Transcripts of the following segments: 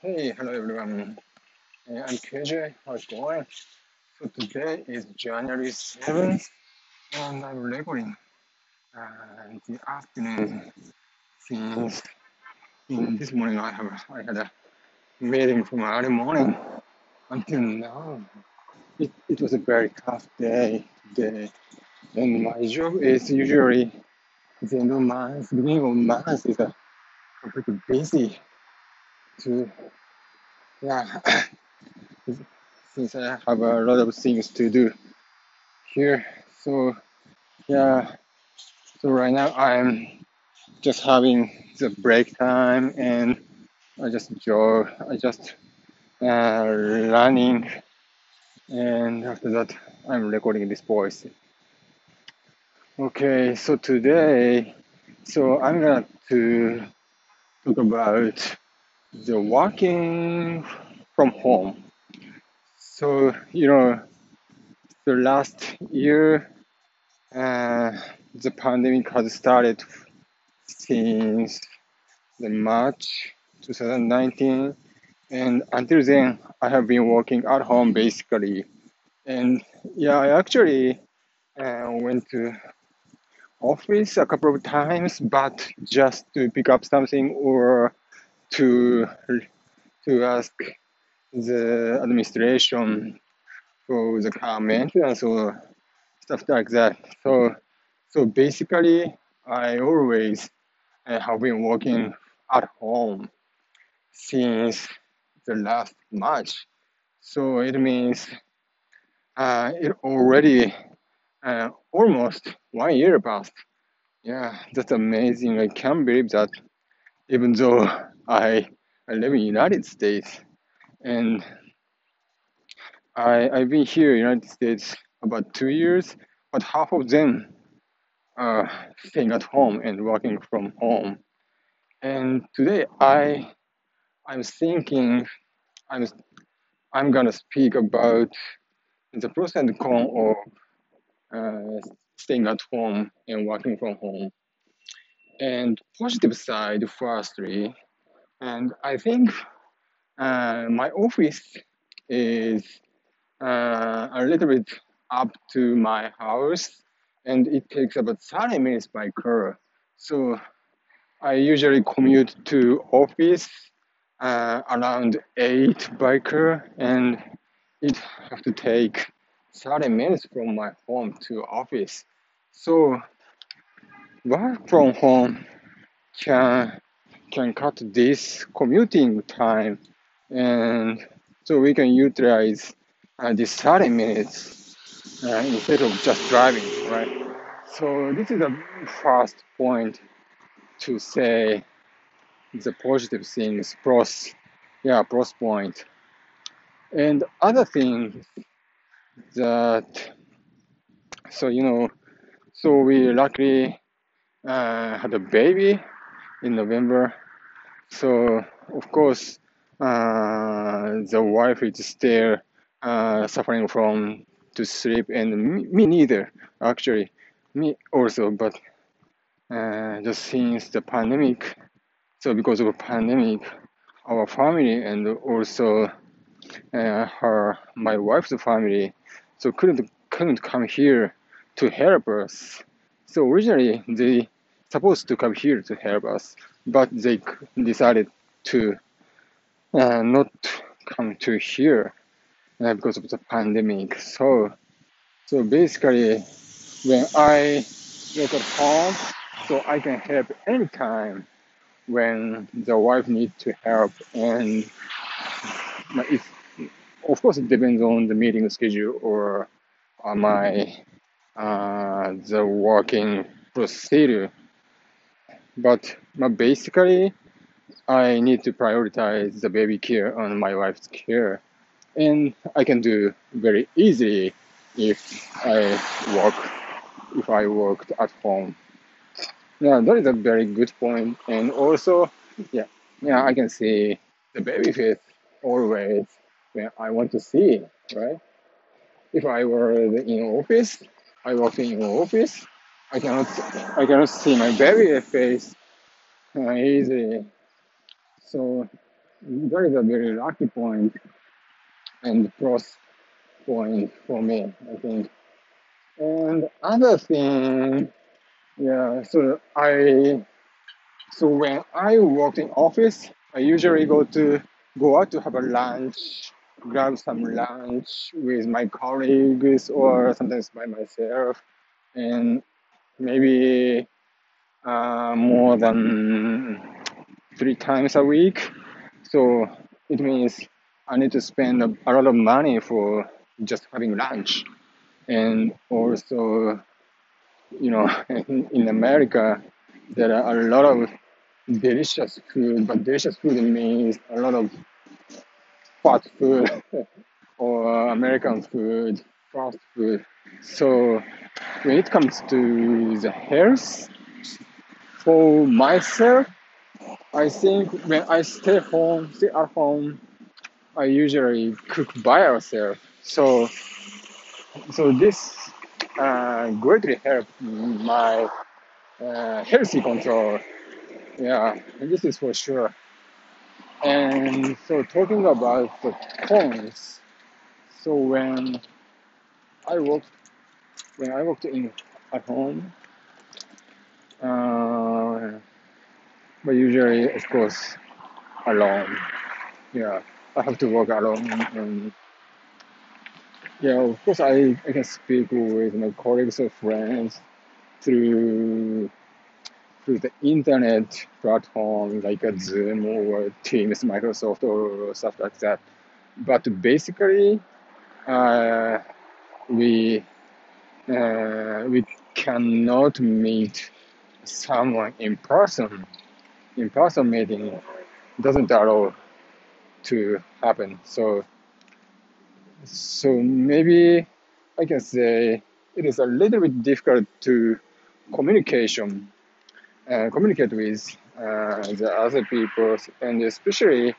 Hey, hello everyone. Uh, I'm KJ. How's it going? So today is January 7th, and I'm recording uh, the afternoon since in this morning I have I had a meeting from early morning until now. It, it was a very tough day today, and my job is usually the end of month, beginning of month is a pretty busy to yeah since I have a lot of things to do here. So yeah, so right now I'm just having the break time and I just jog, I just uh, running, and after that I'm recording this voice. Okay, so today, so I'm gonna to talk about the working from home. So you know, the last year, uh, the pandemic has started since the March 2019, and until then, I have been working at home basically. And yeah, I actually uh, went to office a couple of times, but just to pick up something or to to ask the administration for the car maintenance or stuff like that. So so basically, I always have been working at home since the last March. So it means uh, it already uh, almost one year passed. Yeah, that's amazing. I can't believe that even though I, I live in United States and I, I've been here in United States about two years, but half of them are staying at home and working from home. And today I I'm thinking I'm I'm gonna speak about the pros and cons of uh, staying at home and working from home. And positive side firstly, and I think uh, my office is uh, a little bit up to my house, and it takes about 30 minutes by car. So I usually commute to office uh, around 8 by car, and it have to take 30 minutes from my home to office. So work from home can can cut this commuting time, and so we can utilize uh, this 30 minutes uh, instead of just driving, right? So this is the first point to say the positive things, pros, yeah, pros point. And other thing that, so you know, so we luckily uh, had a baby in November. So of course, uh, the wife is still uh, suffering from to sleep, and me, me neither actually, me also. But uh, just since the pandemic, so because of a pandemic, our family and also uh, her my wife's family, so couldn't couldn't come here to help us. So originally they supposed to come here to help us, but they decided to uh, not come to here uh, because of the pandemic. So so basically, when I work at home, so I can help anytime when the wife needs to help and if of course it depends on the meeting schedule or uh, my uh, the working procedure but basically i need to prioritize the baby care and my wife's care and i can do very easily if i work if i worked at home yeah, that is a very good point. And also, yeah, yeah, I can see the baby face always when I want to see, right? If I were in office, I work in office, I cannot, I cannot see my baby face uh. So, that is a very lucky point and cross point for me, I think. And other thing, yeah, so I so when I work in office, I usually go to go out to have a lunch, grab some lunch with my colleagues or sometimes by myself, and maybe uh, more than three times a week. So it means I need to spend a, a lot of money for just having lunch, and also you know in, in America there are a lot of delicious food, but delicious food means a lot of fast food or American food, fast food. So when it comes to the health, for myself, I think when I stay home, stay at home, I usually cook by myself. So so this uh, greatly helped my uh, healthy control. Yeah, this is for sure. And so talking about the cons, so when I worked when I worked in at home, uh, but usually of course alone. Yeah, I have to work alone and yeah, of course I, I can speak with my colleagues or friends through through the internet platform like a Zoom or Teams, Microsoft or stuff like that. But basically, uh, we uh, we cannot meet someone in person. In person meeting doesn't allow to happen. So so maybe I can say it is a little bit difficult to communication uh, communicate with uh, the other people and especially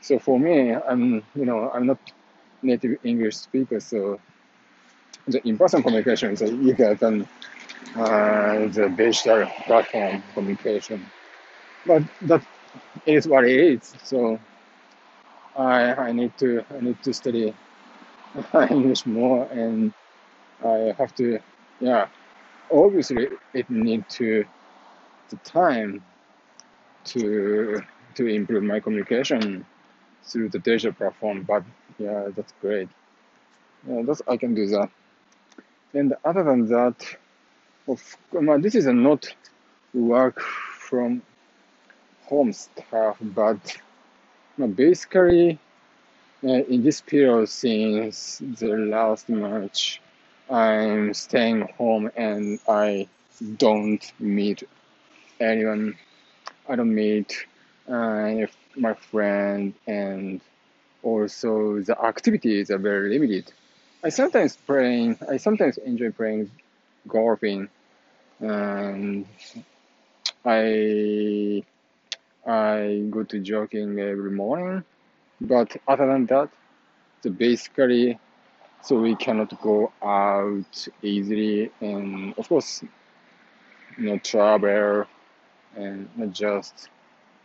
so for me i'm you know i'm not native english speaker so the in-person communication is easier than uh, the digital platform communication but that is what it is so i i need to i need to study english more and i have to yeah obviously it need to the time to to improve my communication through the digital platform. But yeah, that's great. Yeah, that's I can do that. And other than that, of this is not work from home stuff, but basically uh, in this period since the last March, I'm staying home and I don't meet anyone. I don't meet uh, my friend, and also the activities are very limited. I sometimes playing. I sometimes enjoy playing golfing, and I I go to jogging every morning. But other than that, so basically, so we cannot go out easily, and of course, you know, travel and not just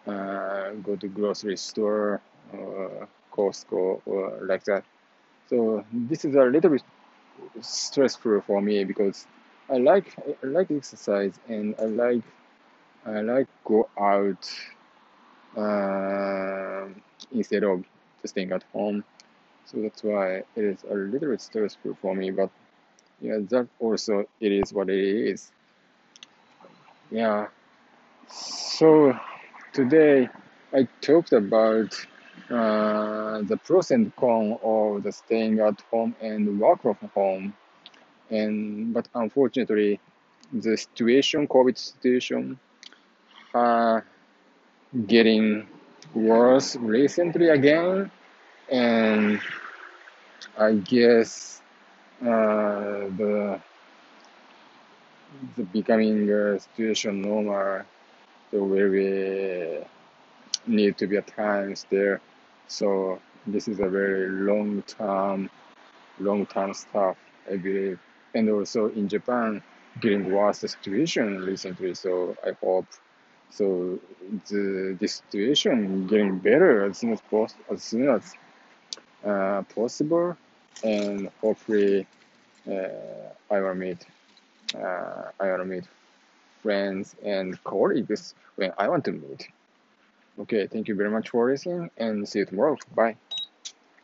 uh, go to grocery store or Costco or like that. So this is a little bit stressful for me because I like I like exercise and I like I like go out uh, instead of just staying at home. So that's why it is a little bit stressful for me. But yeah, that also it is what it is. Yeah. So today I talked about uh, the pros and cons of the staying at home and work from home, and but unfortunately, the situation, COVID situation, uh, getting worse recently again, and I guess uh, the the becoming uh, situation normal so where we need to be at times there. So this is a very long term, long term stuff, I believe. And also in Japan, getting worse the situation recently. So I hope So the the situation getting better as soon as pos- as soon as uh, possible, and hopefully uh, I will meet uh, I will meet friends and colleagues when I want to meet. Okay, thank you very much for listening and see you tomorrow. Bye.